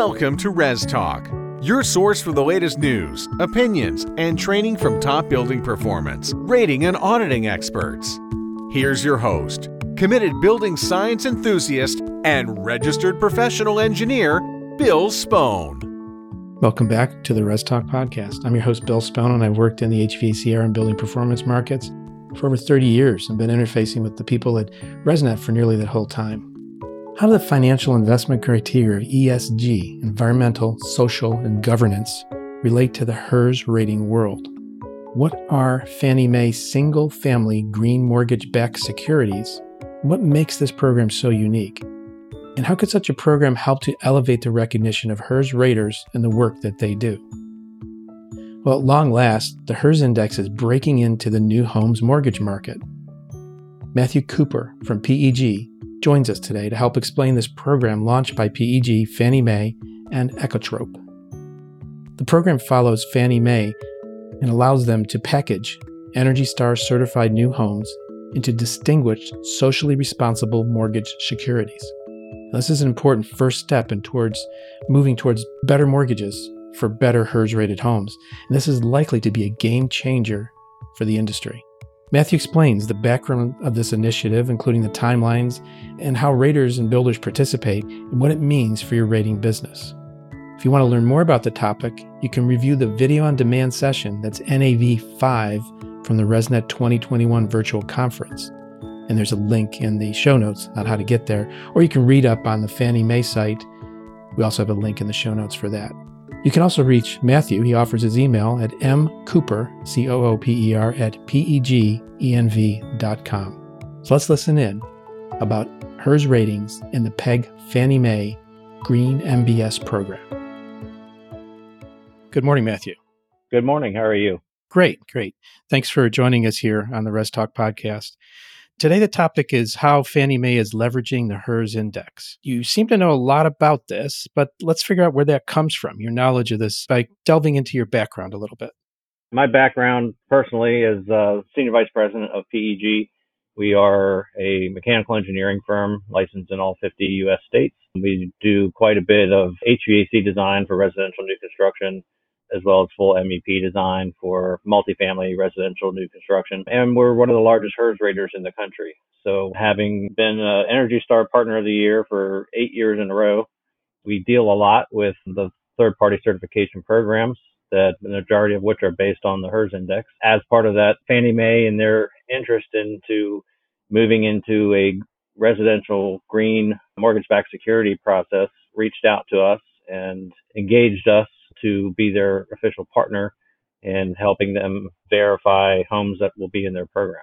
Welcome to Res Talk, your source for the latest news, opinions, and training from top building performance, rating, and auditing experts. Here's your host, committed building science enthusiast and registered professional engineer, Bill Spohn. Welcome back to the Res Talk podcast. I'm your host, Bill Spohn, and I've worked in the HVACR and building performance markets for over 30 years and been interfacing with the people at ResNet for nearly that whole time. How do the financial investment criteria of ESG, environmental, social, and governance, relate to the HERS rating world? What are Fannie Mae single family green mortgage backed securities? What makes this program so unique? And how could such a program help to elevate the recognition of HERS raters and the work that they do? Well, at long last, the HERS index is breaking into the new homes mortgage market. Matthew Cooper from PEG joins us today to help explain this program launched by PEG, Fannie Mae, and Ekotrope. The program follows Fannie Mae and allows them to package Energy Star certified new homes into distinguished socially responsible mortgage securities. Now, this is an important first step in towards moving towards better mortgages for better HERS rated homes, and this is likely to be a game changer for the industry. Matthew explains the background of this initiative, including the timelines and how raters and builders participate and what it means for your rating business. If you want to learn more about the topic, you can review the video on demand session that's NAV 5 from the ResNet 2021 virtual conference. And there's a link in the show notes on how to get there, or you can read up on the Fannie Mae site. We also have a link in the show notes for that. You can also reach Matthew. He offers his email at mcooper, C O O P E R, at P E G E N V dot com. So let's listen in about HERS ratings in the PEG Fannie Mae Green MBS program. Good morning, Matthew. Good morning. How are you? Great, great. Thanks for joining us here on the Res Talk podcast. Today, the topic is how Fannie Mae is leveraging the HERS index. You seem to know a lot about this, but let's figure out where that comes from, your knowledge of this, by delving into your background a little bit. My background personally is uh, Senior Vice President of PEG. We are a mechanical engineering firm licensed in all 50 U.S. states. We do quite a bit of HVAC design for residential new construction, as well as full MEP design for multifamily residential new construction. And we're one of the largest HERS raters in the country. So having been an Energy Star Partner of the Year for eight years in a row, we deal a lot with the third party certification programs that the majority of which are based on the HERS index. As part of that, Fannie Mae and their interest into moving into a residential green mortgage backed security process reached out to us and engaged us to be their official partner in helping them verify homes that will be in their program.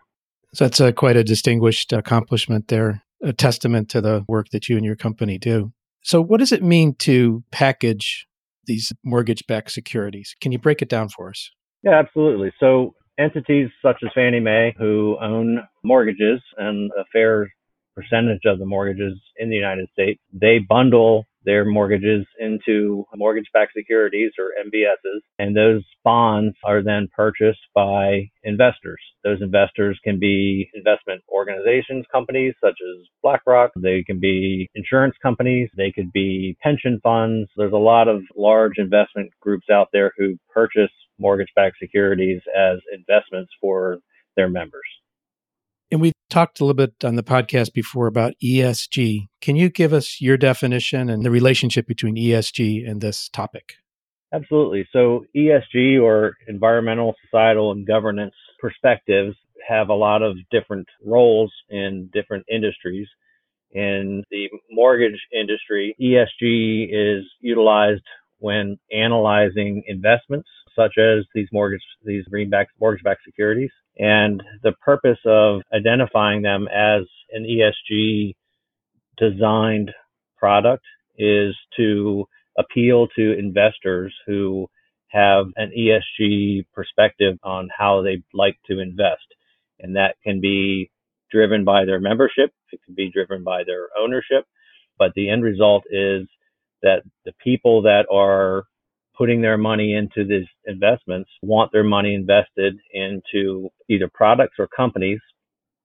So that's a, quite a distinguished accomplishment there, a testament to the work that you and your company do. So, what does it mean to package these mortgage backed securities? Can you break it down for us? Yeah, absolutely. So, entities such as Fannie Mae, who own mortgages and a fair percentage of the mortgages in the United States, they bundle their mortgages into mortgage-backed securities or MBSs, and those bonds are then purchased by investors. Those investors can be investment organizations, companies such as BlackRock. They can be insurance companies. They could be pension funds. There's a lot of large investment groups out there who purchase mortgage-backed securities as investments for their members. And we talked a little bit on the podcast before about ESG. Can you give us your definition and the relationship between ESG and this topic? Absolutely. So, ESG or environmental, societal, and governance perspectives have a lot of different roles in different industries. In the mortgage industry, ESG is utilized when analyzing investments such as these mortgage these greenback mortgage backed securities and the purpose of identifying them as an ESG designed product is to appeal to investors who have an ESG perspective on how they like to invest. And that can be driven by their membership, it can be driven by their ownership, but the end result is that the people that are putting their money into these investments want their money invested into either products or companies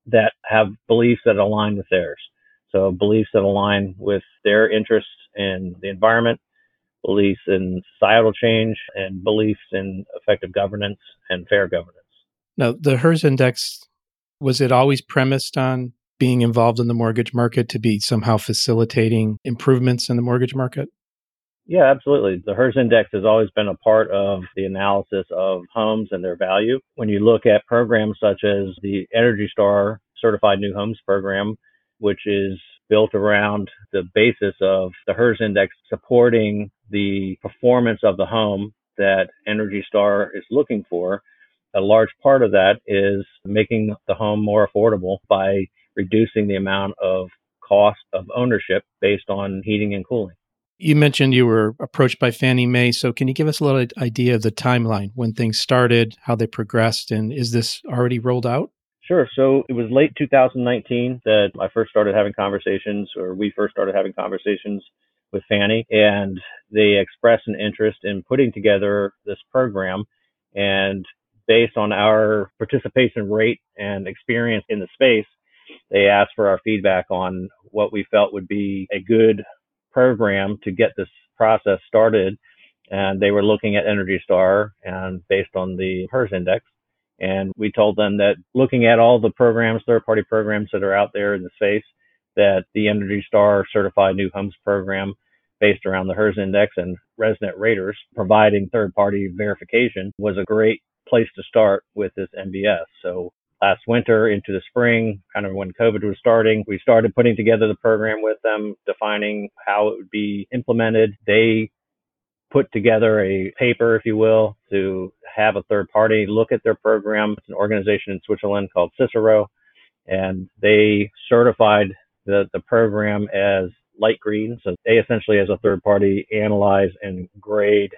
that have beliefs that align with theirs. So beliefs that align with their interests in the environment, beliefs in societal change, and beliefs in effective governance and fair governance. Now, the HERS index, was it always premised on being involved in the mortgage market to be somehow facilitating improvements in the mortgage market? Yeah, absolutely. The HERS index has always been a part of the analysis of homes and their value. When you look at programs such as the Energy Star Certified New Homes program, which is built around the basis of the HERS index supporting the performance of the home that Energy Star is looking for. A large part of that is making the home more affordable by reducing the amount of cost of ownership based on heating and cooling. You mentioned you were approached by Fannie Mae. So, can you give us a little idea of the timeline when things started, how they progressed, and is this already rolled out? Sure. So it was late 2019 that I first started having conversations, or we first started having conversations with Fannie, and they expressed an interest in putting together this program. And based on our participation rate and experience in the space, they asked for our feedback on what we felt would be a good program to get this process started. And they were looking at Energy Star and based on the HERS index. And we told them that looking at all the programs, third party programs that are out there in the space, that the Energy Star certified new homes program based around the HERS index and ResNet raters providing third party verification was a great place to start with this MBS. So last winter into the spring, kind of when COVID was starting, we started putting together the program with them, defining how it would be implemented. They put together a paper, if you will, to have a third party look at their program. It's an organization in Switzerland called Cicero, and they certified the, the program as light green. So they essentially, as a third party, analyze and grade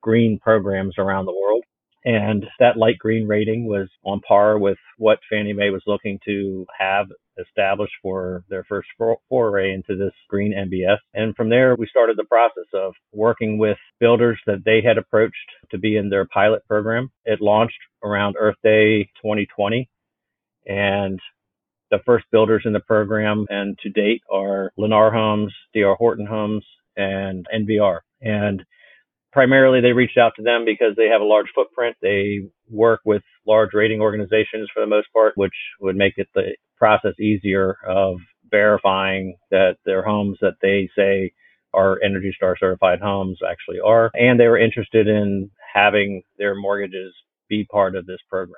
green programs around the world. And that light green rating was on par with what Fannie Mae was looking to have established for their first foray into this green MBS. And from there, we started the process of working with builders that they had approached to be in their pilot program. It launched around Earth Day 2020. And the first builders in the program and to date are Lennar Homes, DR Horton Homes, and NVR. And primarily they reached out to them because they have a large footprint. They work with large rating organizations for the most part, which would make it the process easier of verifying that their homes that they say are Energy Star certified homes actually are. And they were interested in having their mortgages be part of this program.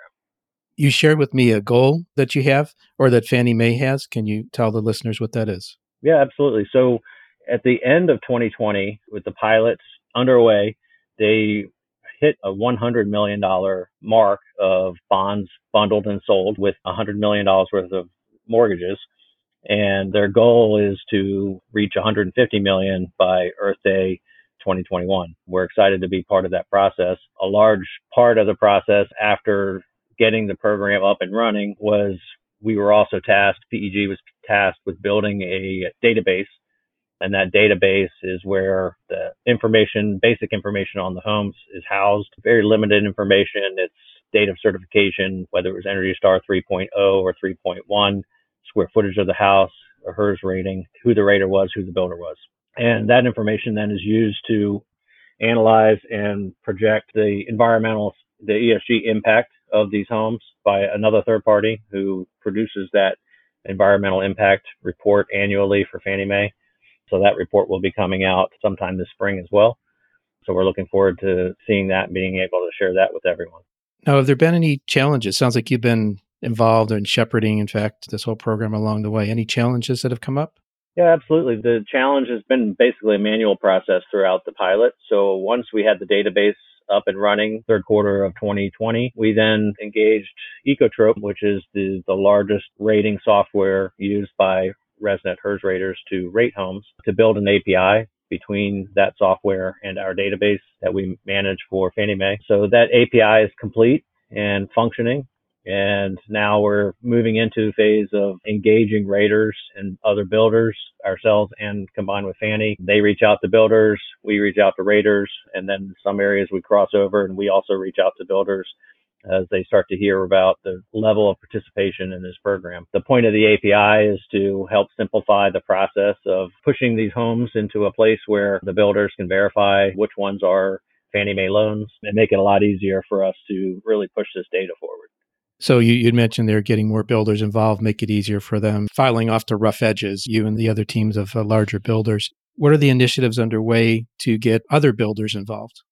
You shared with me a goal that you have or that Fannie Mae has. Can you tell the listeners what that is? Yeah, absolutely. So at the end of 2020, with the pilots underway, they hit a $100 million mark of bonds bundled and sold with $100 million worth of mortgages. And their goal is to reach 150 million by Earth Day 2021. We're excited to be part of that process. A large part of the process after getting the program up and running was we were also tasked, PEG was tasked with building a database and that database is where the information, basic information on the homes is housed. Very limited information. It's date of certification, whether it was Energy Star 3.0 or 3.1, square footage of the house, a HERS rating, who the rater was, who the builder was. And that information then is used to analyze and project the environmental, the ESG impact of these homes by another third party who produces that environmental impact report annually for Fannie Mae. So that report will be coming out sometime this spring as well. So we're looking forward to seeing that and being able to share that with everyone. Now, have there been any challenges? Sounds like you've been involved in shepherding, in fact, this whole program along the way. Any challenges that have come up? Yeah, absolutely. The challenge has been basically a manual process throughout the pilot. So once we had the database up and running third quarter of 2020. We then engaged Ekotrope, which is the, the largest rating software used by ResNet HERS raters to rate homes to build an API between that software and our database that we manage for Fannie Mae. So that API is complete and functioning. And now we're moving into a phase of engaging raters and other builders ourselves and combined with Fannie. They reach out to builders, we reach out to raters, and then some areas we cross over and we also reach out to builders as they start to hear about the level of participation in this program. The point of the API is to help simplify the process of pushing these homes into a place where the builders can verify which ones are Fannie Mae loans and make it a lot easier for us to really push this data forward. So you, you mentioned they're getting more builders involved, make it easier for them, filing off the rough edges, you and the other teams of uh, larger builders. What are the initiatives underway to get other builders involved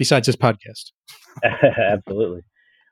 besides this podcast? Absolutely.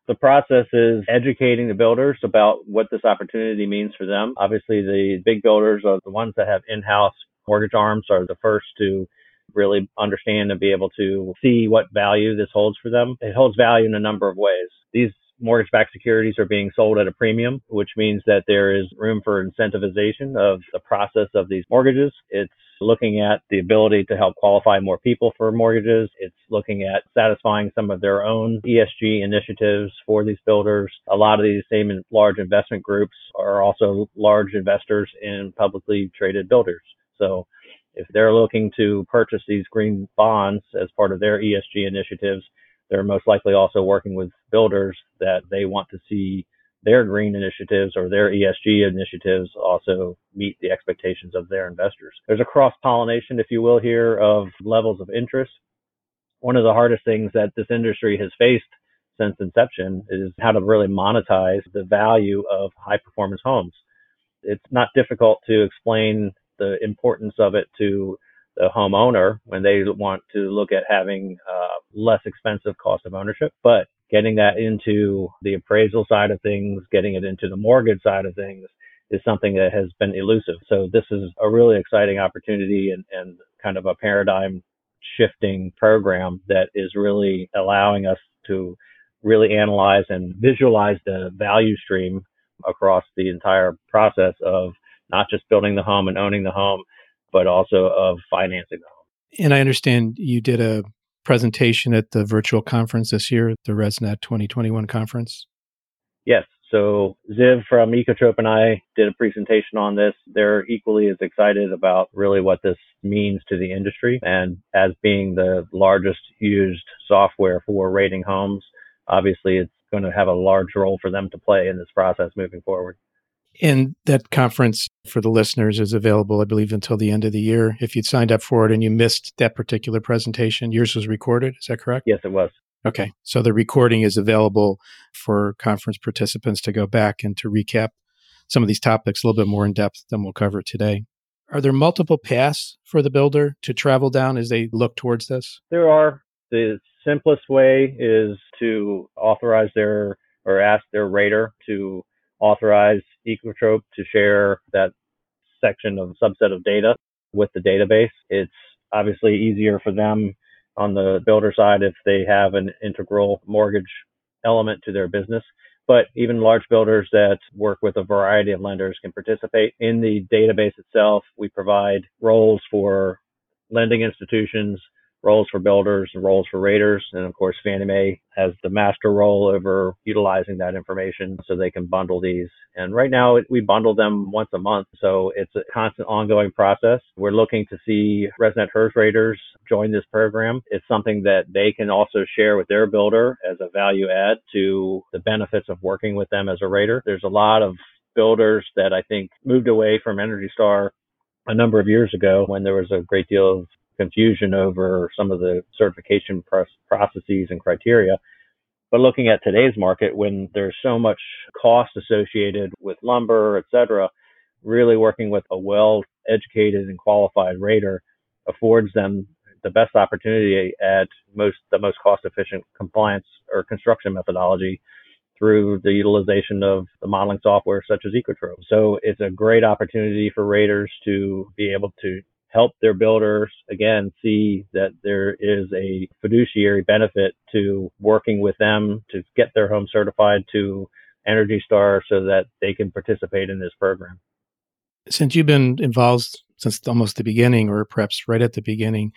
The process is educating the builders about what this opportunity means for them. Obviously, the big builders are the ones that have in house mortgage arms are the first to really understand and be able to see what value this holds for them. It holds value in a number of ways. These mortgage backed securities are being sold at a premium, which means that there is room for incentivization of the process of these mortgages. It's looking at the ability to help qualify more people for mortgages. It's looking at satisfying some of their own ESG initiatives for these builders. A lot of these same large investment groups are also large investors in publicly traded builders. So if they're looking to purchase these green bonds as part of their ESG initiatives, they're most likely also working with builders that they want to see their green initiatives or their ESG initiatives also meet the expectations of their investors. There's a cross pollination, if you will, here of levels of interest. One of the hardest things that this industry has faced since inception is how to really monetize the value of high performance homes. It's not difficult to explain the importance of it to the homeowner when they want to look at having uh, less expensive cost of ownership. But getting that into the appraisal side of things, getting it into the mortgage side of things is something that has been elusive. So this is a really exciting opportunity and, and kind of a paradigm shifting program that is really allowing us to really analyze and visualize the value stream across the entire process of not just building the home and owning the home, but also of financing the home. And I understand you did a presentation at the virtual conference this year, the ResNet 2021 conference. Yes. So Ziv from Ekotrope and I did a presentation on this. They're equally as excited about really what this means to the industry. And as being the largest used software for rating homes, obviously it's going to have a large role for them to play in this process moving forward. And that conference for the listeners is available, I believe, until the end of the year. If you'd signed up for it and you missed that particular presentation, yours was recorded. Is that correct? Yes, it was. Okay. So the recording is available for conference participants to go back and to recap some of these topics a little bit more in depth than we'll cover today. Are there multiple paths for the builder to travel down as they look towards this? There are. The simplest way is to authorize their or ask their rater to authorize Ekotrope to share that section of subset of data with the database. It's obviously easier for them on the builder side if they have an integral mortgage element to their business. But even large builders that work with a variety of lenders can participate in the database itself. We provide roles for lending institutions, roles for builders and roles for raters. And of course, Fannie Mae has the master role over utilizing that information so they can bundle these. And right now we bundle them once a month. So it's a constant ongoing process. We're looking to see ResNet HERS raters join this program. It's something that they can also share with their builder as a value add to the benefits of working with them as a rater. There's a lot of builders that I think moved away from Energy Star a number of years ago when there was a great deal of confusion over some of the certification processes and criteria. But looking at today's market, when there's so much cost associated with lumber, et cetera, really working with a well educated and qualified rater affords them the best opportunity at most the most cost efficient compliance or construction methodology through the utilization of the modeling software such as Ekotrope. So it's a great opportunity for raters to be able to help their builders again see that there is a fiduciary benefit to working with them to get their home certified to Energy Star so that they can participate in this program. Since you've been involved since almost the beginning, or perhaps right at the beginning,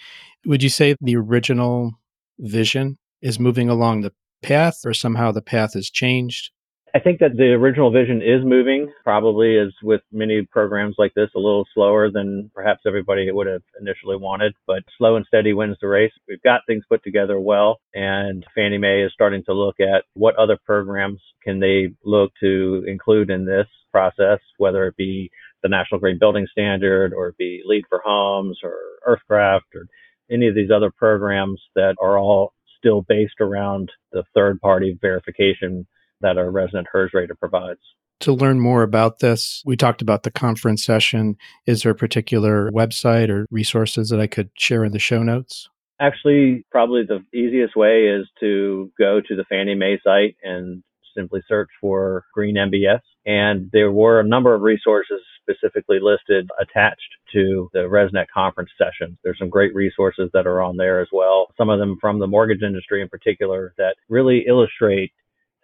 would you say the original vision is moving along the path, or somehow the path has changed? I think that the original vision is moving, probably as with many programs like this, a little slower than perhaps everybody would have initially wanted, but slow and steady wins the race. We've got things put together well, and Fannie Mae is starting to look at what other programs can they look to include in this process, whether it be the National Green Building Standard or be LEED for Homes or Earthcraft or any of these other programs that are all still based around the third party verification that our ResNet HERS rater provides. To learn more about this, we talked about the conference session. Is there a particular website or resources that I could share in the show notes? Actually, probably the easiest way is to go to the Fannie Mae site and simply search for Green MBS. And there were a number of resources specifically listed attached to the ResNet conference session. There's some great resources that are on there as well. Some of them from the mortgage industry in particular that really illustrate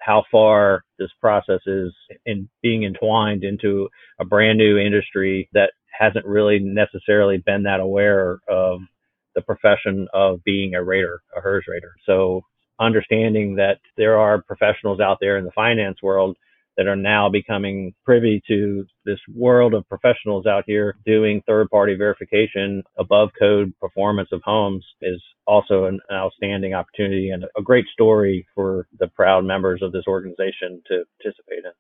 how far this process is in being entwined into a brand new industry that hasn't really necessarily been that aware of the profession of being a rater, a HERS rater. So understanding that there are professionals out there in the finance world that are now becoming privy to this world of professionals out here doing third party verification above code performance of homes is also an outstanding opportunity and a great story for the proud members of this organization to participate in.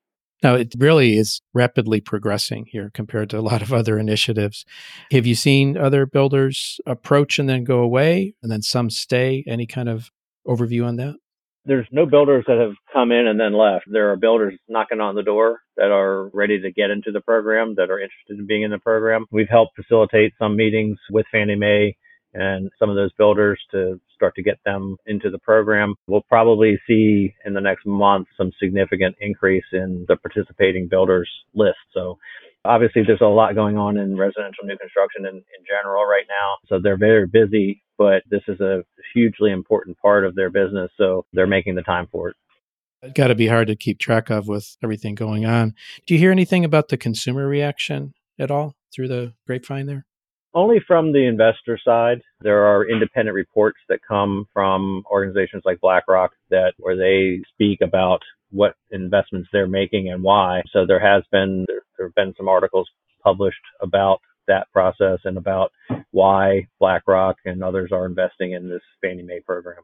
Now, it really is rapidly progressing here compared to a lot of other initiatives. Have you seen other builders approach and then go away and then some stay? Any kind of overview on that? There's no builders that have come in and then left. There are builders knocking on the door that are ready to get into the program, that are interested in being in the program. We've helped facilitate some meetings with Fannie Mae and some of those builders to start to get them into the program. We'll probably see in the next month some significant increase in the participating builders list. So obviously there's a lot going on in residential new construction in, in general right now. So they're very busy but this is a hugely important part of their business. So they're making the time for it. It's got to be hard to keep track of with everything going on. Do you hear anything about the consumer reaction at all through the grapevine there? Only from the investor side. There are independent reports that come from organizations like BlackRock that where they speak about what investments they're making and why. So there has been there, there have been some articles published about that process and about why BlackRock and others are investing in this Fannie Mae program.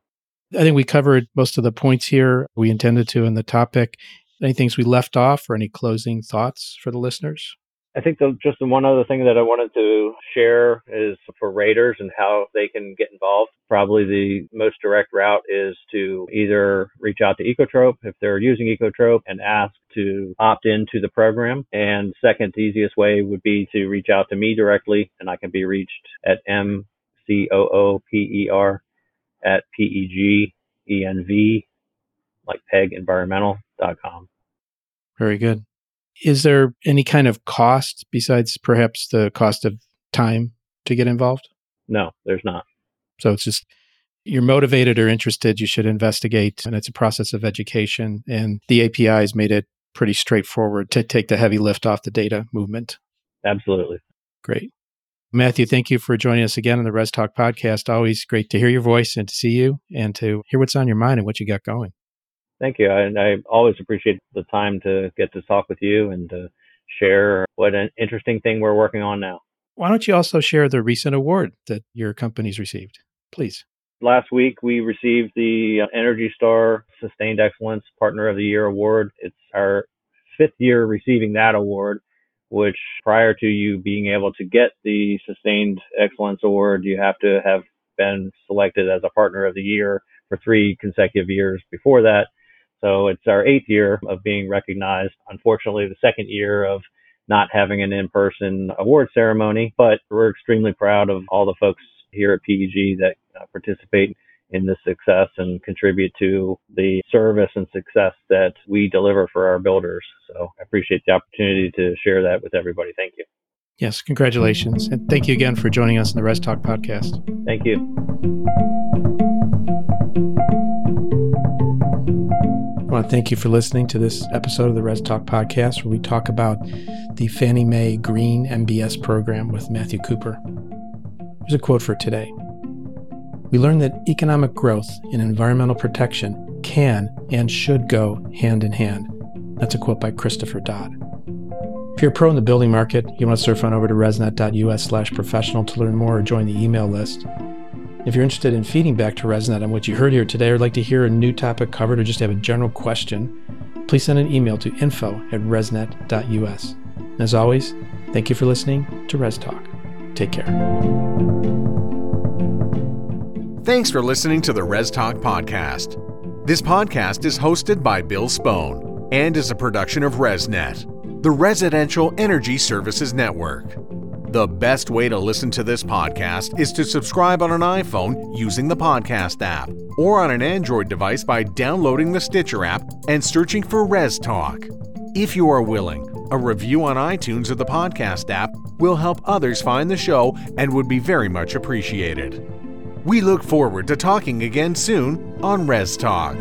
I think we covered most of the points here we intended to in the topic. Any things we left off or any closing thoughts for the listeners? I think the, just the one other thing that I wanted to share is for raters and how they can get involved. Probably the most direct route is to either reach out to Ekotrope if they're using Ekotrope and ask to opt into the program. And second, easiest way would be to reach out to me directly and I can be reached at M C O O P E R at P E G E N V like pegenvironmental.com. Very good. Is there any kind of cost besides perhaps the cost of time to get involved? No, there's not. So it's just you're motivated or interested, you should investigate. And it's a process of education. And the APIs made it pretty straightforward to take the heavy lift off the data movement. Absolutely. Great. Matthew, thank you for joining us again on the Res Talk podcast. Always great to hear your voice and to see you and to hear what's on your mind and what you got going. Thank you. I, I always appreciate the time to get to talk with you and to share what an interesting thing we're working on now. Why don't you also share the recent award that your company's received, please? Last week, we received the uh, Energy Star Sustained Excellence Partner of the Year award. It's our fifth year receiving that award, which prior to you being able to get the Sustained Excellence Award, you have to have been selected as a Partner of the Year for three consecutive years before that. So it's our eighth year of being recognized. Unfortunately, the second year of not having an in-person award ceremony, but we're extremely proud of all the folks here at PEG that uh, participate in this success and contribute to the service and success that we deliver for our builders. So I appreciate the opportunity to share that with everybody. Thank you. Yes, congratulations. And thank you again for joining us in the Res Talk podcast. Thank you. I want to thank you for listening to this episode of the Res Talk podcast, where we talk about the Fannie Mae Green MBS program with Matthew Cooper. Here's a quote for today We learned that economic growth and environmental protection can and should go hand in hand. That's a quote by Christopher Dodd. If you're a pro in the building market, you want to surf on over to resnet.us slash professional to learn more or join the email list. If you're interested in feeding back to ResNet on what you heard here today or like to hear a new topic covered or just have a general question, please send an email to info at resnet.us. And as always, thank you for listening to Res Talk. Take care. Thanks for listening to the Res Talk podcast. This podcast is hosted by Bill Spohn and is a production of ResNet, the Residential Energy Services Network. The best way to listen to this podcast is to subscribe on an iPhone using the podcast app or on an Android device by downloading the Stitcher app and searching for Res Talk. If you are willing, a review on iTunes or the podcast app will help others find the show and would be very much appreciated. We look forward to talking again soon on Res Talk.